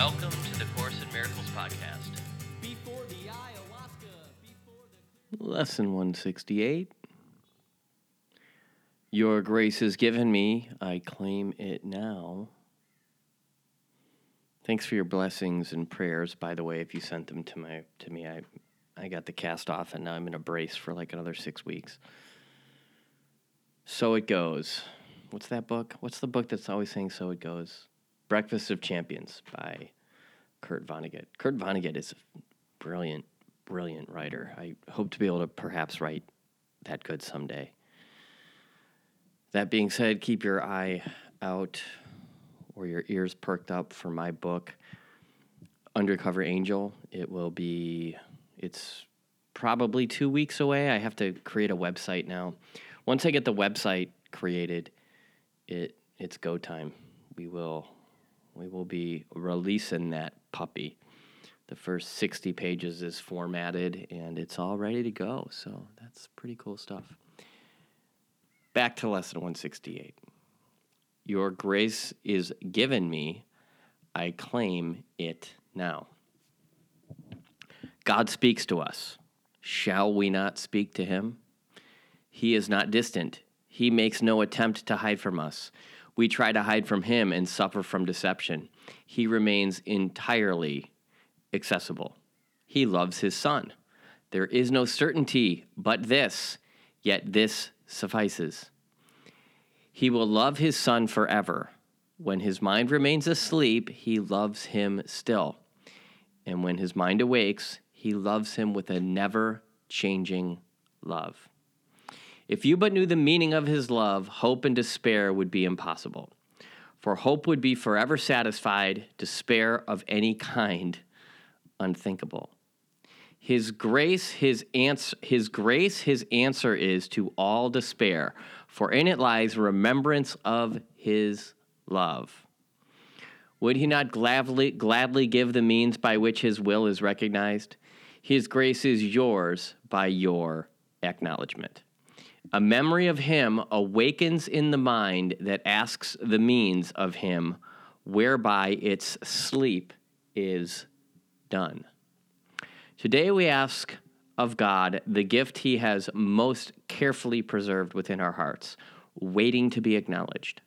Welcome to the Course in Miracles podcast. Before the ayahuasca, before the Lesson 168. Your grace is given me, I claim it now. Thanks for your blessings and prayers. By the way, if you sent them to my to me, I I got the cast off and now I'm in a brace for like another six weeks. So it goes. What's that book? What's the book that's always saying so it goes? Breakfast of Champions by Kurt Vonnegut. Kurt Vonnegut is a brilliant, brilliant writer. I hope to be able to perhaps write that good someday. That being said, keep your eye out or your ears perked up for my book, Undercover Angel. It will be, it's probably two weeks away. I have to create a website now. Once I get the website created, it it's go time. We will we will be releasing that puppy. The first 60 pages is formatted and it's all ready to go. So that's pretty cool stuff. Back to lesson 168. Your grace is given me. I claim it now. God speaks to us. Shall we not speak to him? He is not distant. He makes no attempt to hide from us. We try to hide from him and suffer from deception. He remains entirely accessible. He loves his son. There is no certainty but this, yet this suffices. He will love his son forever. When his mind remains asleep, he loves him still. And when his mind awakes, he loves him with a never changing love. If you but knew the meaning of his love, hope and despair would be impossible. For hope would be forever satisfied, despair of any kind unthinkable. His grace, his answer, his grace, his answer is to all despair, for in it lies remembrance of his love. Would he not gladly, gladly give the means by which his will is recognized? His grace is yours by your acknowledgement. A memory of him awakens in the mind that asks the means of him, whereby its sleep is done. Today we ask of God the gift he has most carefully preserved within our hearts, waiting to be acknowledged.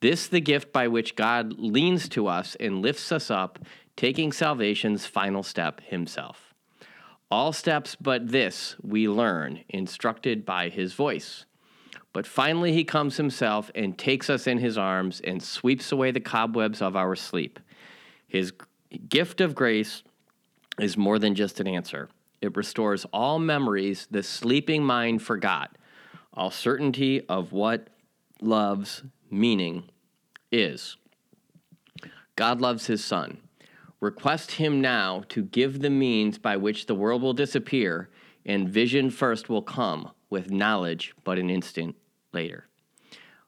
This the gift by which God leans to us and lifts us up, taking salvation's final step himself. All steps but this we learn, instructed by his voice. But finally he comes himself and takes us in his arms and sweeps away the cobwebs of our sleep. His gift of grace is more than just an answer. It restores all memories the sleeping mind forgot, all certainty of what love's meaning is. God loves his son. Request him now to give the means by which the world will disappear, and vision first will come, with knowledge but an instant later.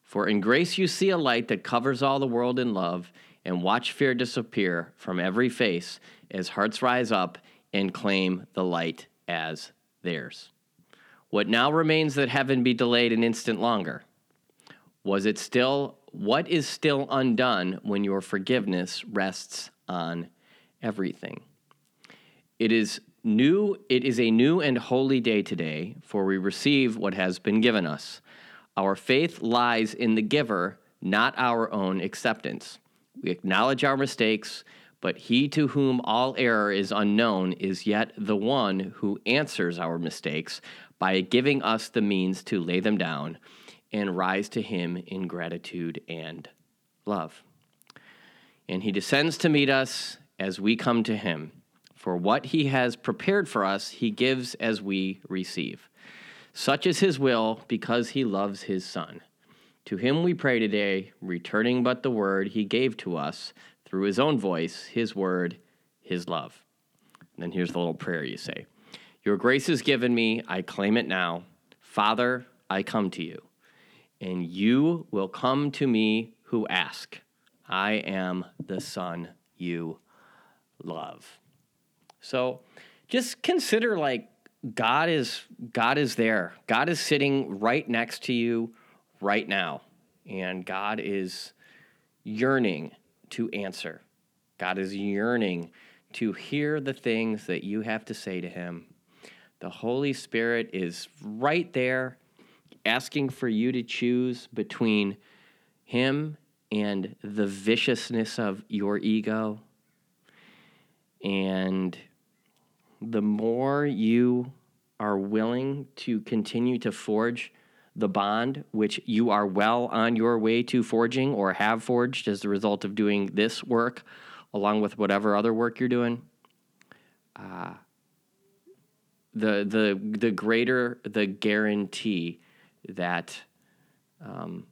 For in grace you see a light that covers all the world in love, and watch fear disappear from every face as hearts rise up and claim the light as theirs. What now remains that heaven be delayed an instant longer? Was it still what is still undone when your forgiveness rests on everything? It is new it is a new and holy day today, for we receive what has been given us. Our faith lies in the giver, not our own acceptance. We acknowledge our mistakes, but he to whom all error is unknown is yet the one who answers our mistakes by giving us the means to lay them down and rise to him in gratitude and love. And he descends to meet us as we come to him. For what he has prepared for us, he gives as we receive. Such is his will because he loves his Son. To him we pray today, returning but the word he gave to us through his own voice, his word, his love. And then here's the little prayer you say Your grace is given me, I claim it now. Father, I come to you, and you will come to me who ask. I am the Son you love. So just consider like God is God is there. God is sitting right next to you right now. And God is yearning to answer. God is yearning to hear the things that you have to say to Him. The Holy Spirit is right there asking for you to choose between Him and the viciousness of your ego. And the more you are willing to continue to forge the bond, which you are well on your way to forging or have forged as a result of doing this work, along with whatever other work you're doing, uh, the the the greater the guarantee that um,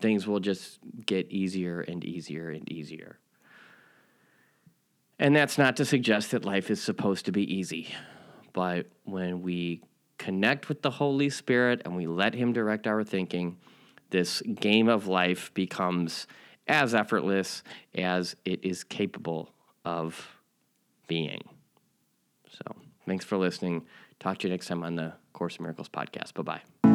things will just get easier and easier and easier. And that's not to suggest that life is supposed to be easy, but when we connect with the Holy Spirit and we let Him direct our thinking, this game of life becomes as effortless as it is capable of being. So, thanks for listening. Talk to you next time on the Course in Miracles podcast. Bye bye.